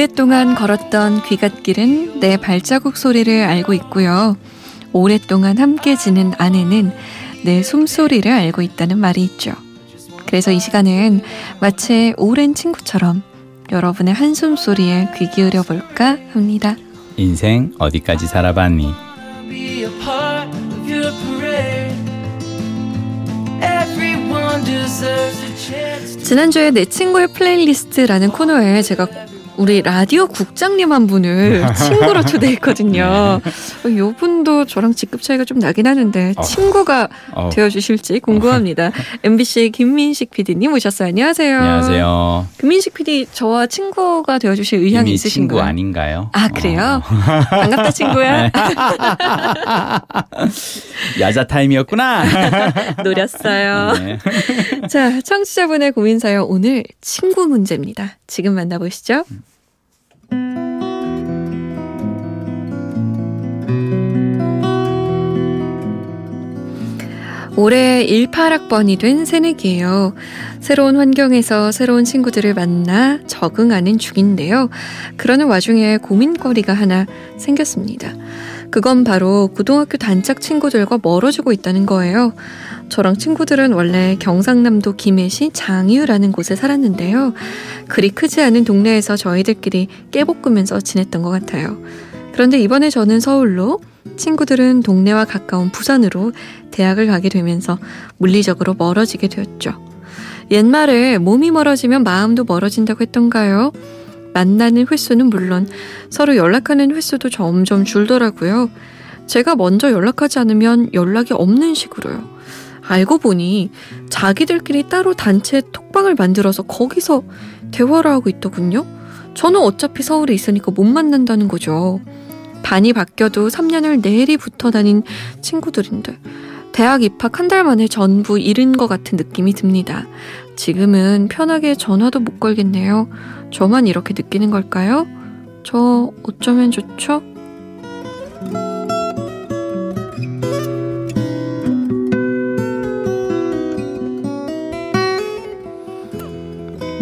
오랫동안 걸었던 귀갓길은 내 발자국 소리를 알고 있고요. 오랫동안 함께 지는 아내는 내 숨소리를 알고 있다는 말이 있죠. 그래서 이 시간은 마치 오랜 친구처럼 여러분의 한숨 소리에 귀 기울여 볼까 합니다. 인생 어디까지 살아봤니? 지난주에 내 친구의 playlist라는 코너에 제가 우리 라디오 국장님 한 분을 친구로 초대했거든요. 네. 이분도 저랑 직급 차이가 좀 나긴 하는데 어. 친구가 어. 되어주실지 궁금합니다. MBC 김민식 PD님 오셨어요. 안녕하세요. 안녕하세요. 김민식 PD 저와 친구가 되어주실 의향이 있으신가요? 친구 아닌가요? 아 그래요? 어. 반갑다 친구야. 네. 야자 타임이었구나. 노렸어요. 네. 자 청취자분의 고민 사연 오늘 친구 문제입니다. 지금 만나보시죠. 올해 18학번이 된 새내기예요. 새로운 환경에서 새로운 친구들을 만나 적응하는 중인데요. 그러는 와중에 고민거리가 하나 생겼습니다. 그건 바로 고등학교 단짝 친구들과 멀어지고 있다는 거예요. 저랑 친구들은 원래 경상남도 김해시 장유라는 곳에 살았는데요. 그리 크지 않은 동네에서 저희들끼리 깨볶으면서 지냈던 것 같아요. 그런데 이번에 저는 서울로 친구들은 동네와 가까운 부산으로 대학을 가게 되면서 물리적으로 멀어지게 되었죠. 옛말에 몸이 멀어지면 마음도 멀어진다고 했던가요? 만나는 횟수는 물론 서로 연락하는 횟수도 점점 줄더라고요. 제가 먼저 연락하지 않으면 연락이 없는 식으로요. 알고 보니 자기들끼리 따로 단체 톡방을 만들어서 거기서 대화를 하고 있더군요. 저는 어차피 서울에 있으니까 못 만난다는 거죠. 반이 바뀌어도 3년을 내리 붙어 다닌 친구들인데 대학 입학 한 달 만에 전부 잃은 것 같은 느낌이 듭니다. 지금은 편하게 전화도 못 걸겠네요. 저만 이렇게 느끼는 걸까요? 저 어쩌면 좋죠?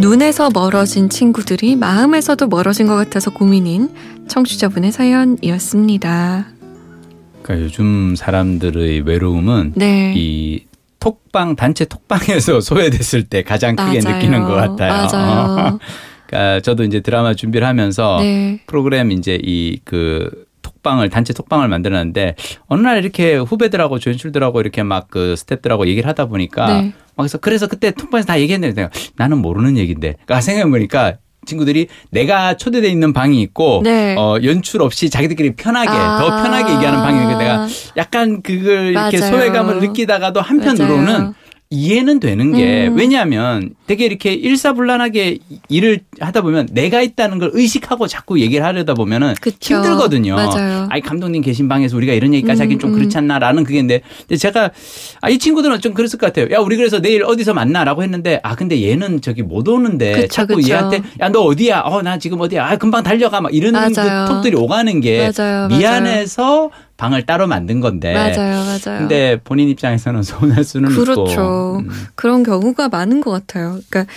눈에서 멀어진 친구들이 마음에서도 멀어진 것 같아서 고민인 청취자분의 사연이었습니다. 그러니까 요즘 사람들의 외로움은 네. 이 톡방 단체 톡방에서 소외됐을 때 가장 크게 맞아요. 느끼는 것 같아요. 맞아요. 그러니까 저도 이제 드라마 준비를 하면서 네. 프로그램 이제 이그 톡방을 단체 톡방을 만들었는데 어느 날 이렇게 후배들하고 조연출들하고 이렇게 막 그 스탭들하고 얘기를 하다 보니까 네. 그래서 그래서 그때 톡방에서 다 얘기했는데 내가 나는 모르는 얘기인데 그러니까 생각해 보니까 친구들이 내가 초대돼 있는 방이 있고 네. 어 연출 없이 자기들끼리 편하게 아~ 더 편하게 얘기하는 방이 있는데 내가 약간 그걸 맞아요. 이렇게 소외감을 느끼다가도 한편으로는 맞아요. 이해는 되는 게 음. 왜냐하면 되게 이렇게 일사불란하게 일을 하다 보면 내가 있다는 걸 의식하고 자꾸 얘기를 하려다 보면은 그쵸. 힘들거든요. 맞아요. 아이 감독님 계신 방에서 우리가 이런 얘기까지 음, 하긴 좀 음. 그렇지 않나라는 그게인데 제가 아 이 친구들은 좀 그랬을 것 같아요. 야 우리 그래서 내일 어디서 만나라고 했는데 아 근데 얘는 저기 못 오는데 그쵸, 자꾸 그쵸. 얘한테 야 너 어디야? 어 나 지금 어디야? 아 금방 달려가 막 이런 그 톡들이 오가는 게 맞아요, 미안해서 맞아요. 방을 따로 만든 건데. 맞아요, 맞아요. 근데 본인 입장에서는 서운할 수는 그렇죠. 있고. 그렇죠. 음. 그런 경우가 많은 것 같아요. 그러니까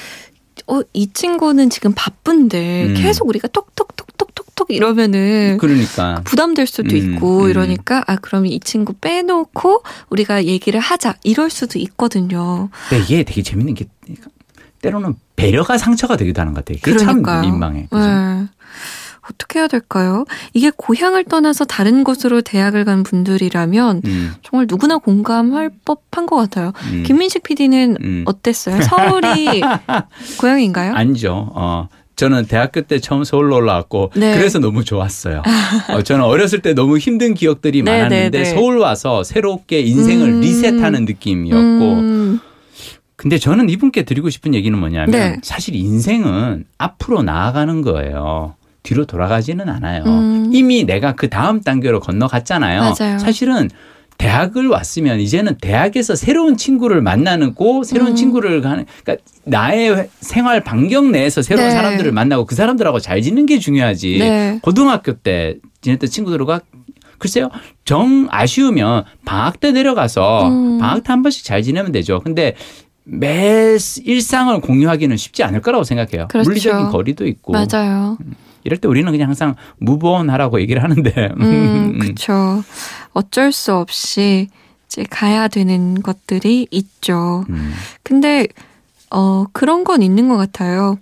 어, 이 친구는 지금 바쁜데 음. 계속 우리가 톡톡톡톡톡톡 이러면은 그러니까 부담될 수도 음, 있고 음. 이러니까 아 그러면 이 친구 빼놓고 우리가 얘기를 하자 이럴 수도 있거든요. 근데 이게 되게 재밌는 게 때로는 배려가 상처가 되기도 하는 것 같아요. 그게 그러니까요. 참 민망해. 그죠? 네. 어떻게 해야 될까요? 이게 고향을 떠나서 다른 곳으로 대학을 간 분들이라면 음. 정말 누구나 공감할 법한 것 같아요. 음. 김민식 PD는 음. 어땠어요? 서울이 고향인가요? 아니죠. 어. 저는 대학교 때 처음 서울로 올라왔고 네. 그래서 너무 좋았어요. 어, 저는 어렸을 때 너무 힘든 기억들이 네, 네 많았는데 네. 서울 와서 새롭게 인생을 음. 리셋하는 느낌이었고 음. 근데 저는 이분께 드리고 싶은 얘기는 뭐냐면 네. 사실 인생은 앞으로 나아가는 거예요. 뒤로 돌아가지는 않아요. 음. 이미 내가 그 다음 단계로 건너갔잖아요. 맞아요. 사실은 대학을 왔으면 이제는 대학에서 새로운 친구를 만나는 고 새로운 음. 친구를 가는 그러니까 나의 생활 반경 내에서 새로운 네. 사람들을 만나고 그 사람들하고 잘 지내는 게 중요하지. 네. 고등학교 때 지냈던 친구들과 글쎄요 정 아쉬우면 방학 때 내려가서 음. 방학 때 한 번씩 잘 지내면 되죠. 근데 매 일상을 공유하기는 쉽지 않을 거라고 생각해요. 그렇죠. 물리적인 거리도 있고. 맞아요. 이럴 때 우리는 그냥 항상 무보원하라고 얘기를 하는데. 음, 그렇죠. 어쩔 수 없이 이제 가야 되는 것들이 있죠. 음. 근데 어 그런 건 있는 것 같아요.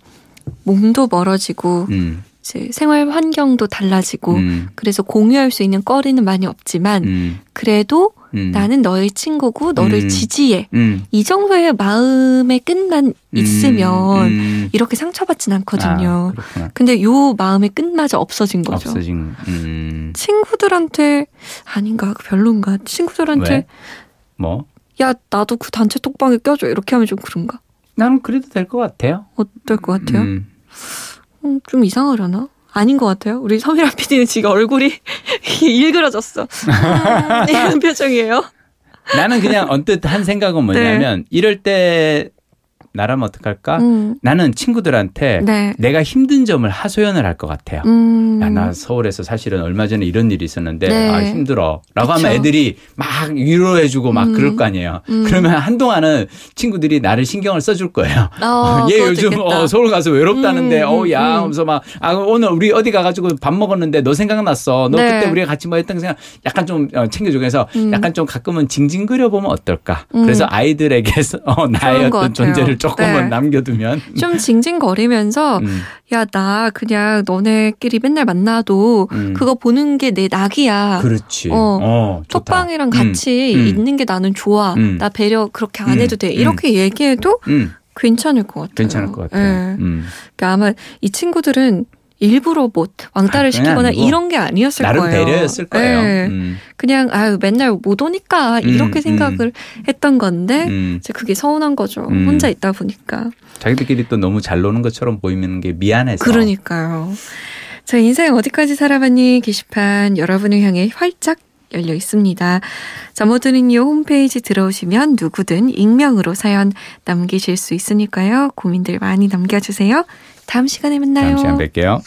몸도 멀어지고 음. 이제 생활 환경도 달라지고 음. 그래서 공유할 수 있는 거리는 많이 없지만 음. 그래도 음. 나는 너의 친구고 너를 음. 지지해. 음. 이 정도의 마음의 끝만 음. 있으면 음. 이렇게 상처받진 않거든요. 아, 근데 요 마음의 끝마저 없어진 거죠. 없어진. 음. 친구들한테 아닌가 별론가. 친구들한테 왜? 뭐? 야 나도 그 단체 톡방에 껴줘 이렇게 하면 좀 그런가? 나는 그래도 될 것 같아요. 어떨 것 같아요? 음, 좀 이상하려나? 아닌 것 같아요. 우리 서미라 PD는 지금 얼굴이 일그러졌어. 음, 이런 표정이에요. 나는 그냥 언뜻 한 생각은 뭐냐면 네. 이럴 때 나라면 어떡할까? 음. 나는 친구들한테 네. 내가 힘든 점을 하소연을 할 것 같아요. 음. 야, 나 서울에서 사실은 얼마 전에 이런 일이 있었는데, 네. 아, 힘들어. 라고. 하면 애들이 막 위로해 주고 막 음. 그럴 거 아니에요. 음. 그러면 한동안은 친구들이 나를 신경을 써줄 거예요. 어, 얘 요즘 어, 서울 가서 외롭다는데, 음, 어, 야, 음. 하면서 막, 아, 오늘 우리 어디 가가지고 밥 먹었는데 너 생각났어. 너 네. 그때 우리가 같이 뭐 했던 생각 약간 좀 어, 챙겨주고 해서 약간 좀 가끔은 징징거려 보면 어떨까. 그래서 아이들에게 어, 나의 어떤 존재를 조금만 네. 남겨두면 좀 징징거리면서 음. 야나 그냥 너네끼리 맨날 만나도 음. 그거 보는 게 내 낙이야. 그렇지. 어, 어 톡방이랑 같이 음. 음. 있는 게 나는 좋아. 음. 나 배려 그렇게 안 해도 돼. 이렇게 얘기해도 괜찮을 것 같아요. 괜찮을 것 같아요. 네. 그러니까 아마 이 친구들은 일부러 뭐 왕따를 아, 시키거나 이런 게 아니었을 나름 거예요. 배려였을 거예요. 네. 음. 그냥 아유 맨날 못 오니까 이렇게 음, 생각을 음. 했던 건데 음. 이제 그게 서운한 거죠. 음. 혼자 있다 보니까. 자기들끼리 또 너무 잘 노는 것처럼 보이는 게 미안해서. 그러니까요. 자 인생 어디까지 살아봤니 게시판 여러분을 향해 활짝 열려 있습니다. 자, 모두는요, 홈페이지 들어오시면 누구든 익명으로 사연 남기실 수 있으니까요. 고민들 많이 남겨주세요. 다음 시간에 만나요. 다음 시간 뵐게요.